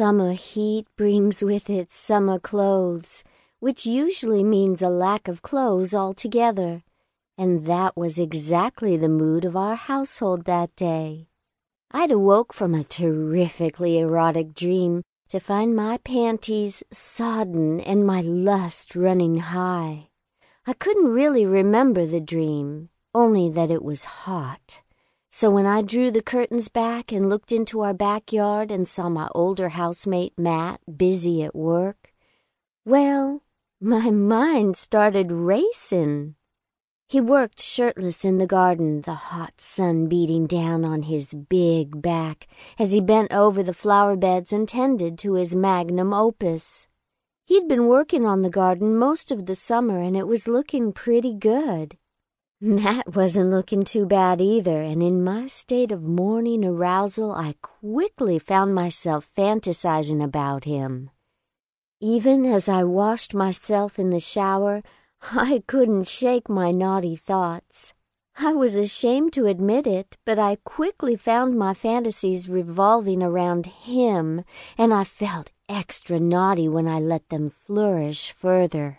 Summer heat brings with it summer clothes, which usually means a lack of clothes altogether, and that was exactly the mood of our household that day. I'd awoke from a terrifically erotic dream to find my panties sodden and my lust running high. I couldn't really remember the dream, only that it was hot. So when I drew the curtains back and looked into our backyard and saw my older housemate Matt busy at work, well, my mind started racing. He worked shirtless in the garden, the hot sun beating down on his big back as he bent over the flower beds and tended to his magnum opus. He'd been working on the garden most of the summer and it was looking pretty good. Matt wasn't looking too bad either, and in my state of morning arousal, I quickly found myself fantasizing about him. Even as I washed myself in the shower, I couldn't shake my naughty thoughts. I was ashamed to admit it, but I quickly found my fantasies revolving around him, and I felt extra naughty when I let them flourish further.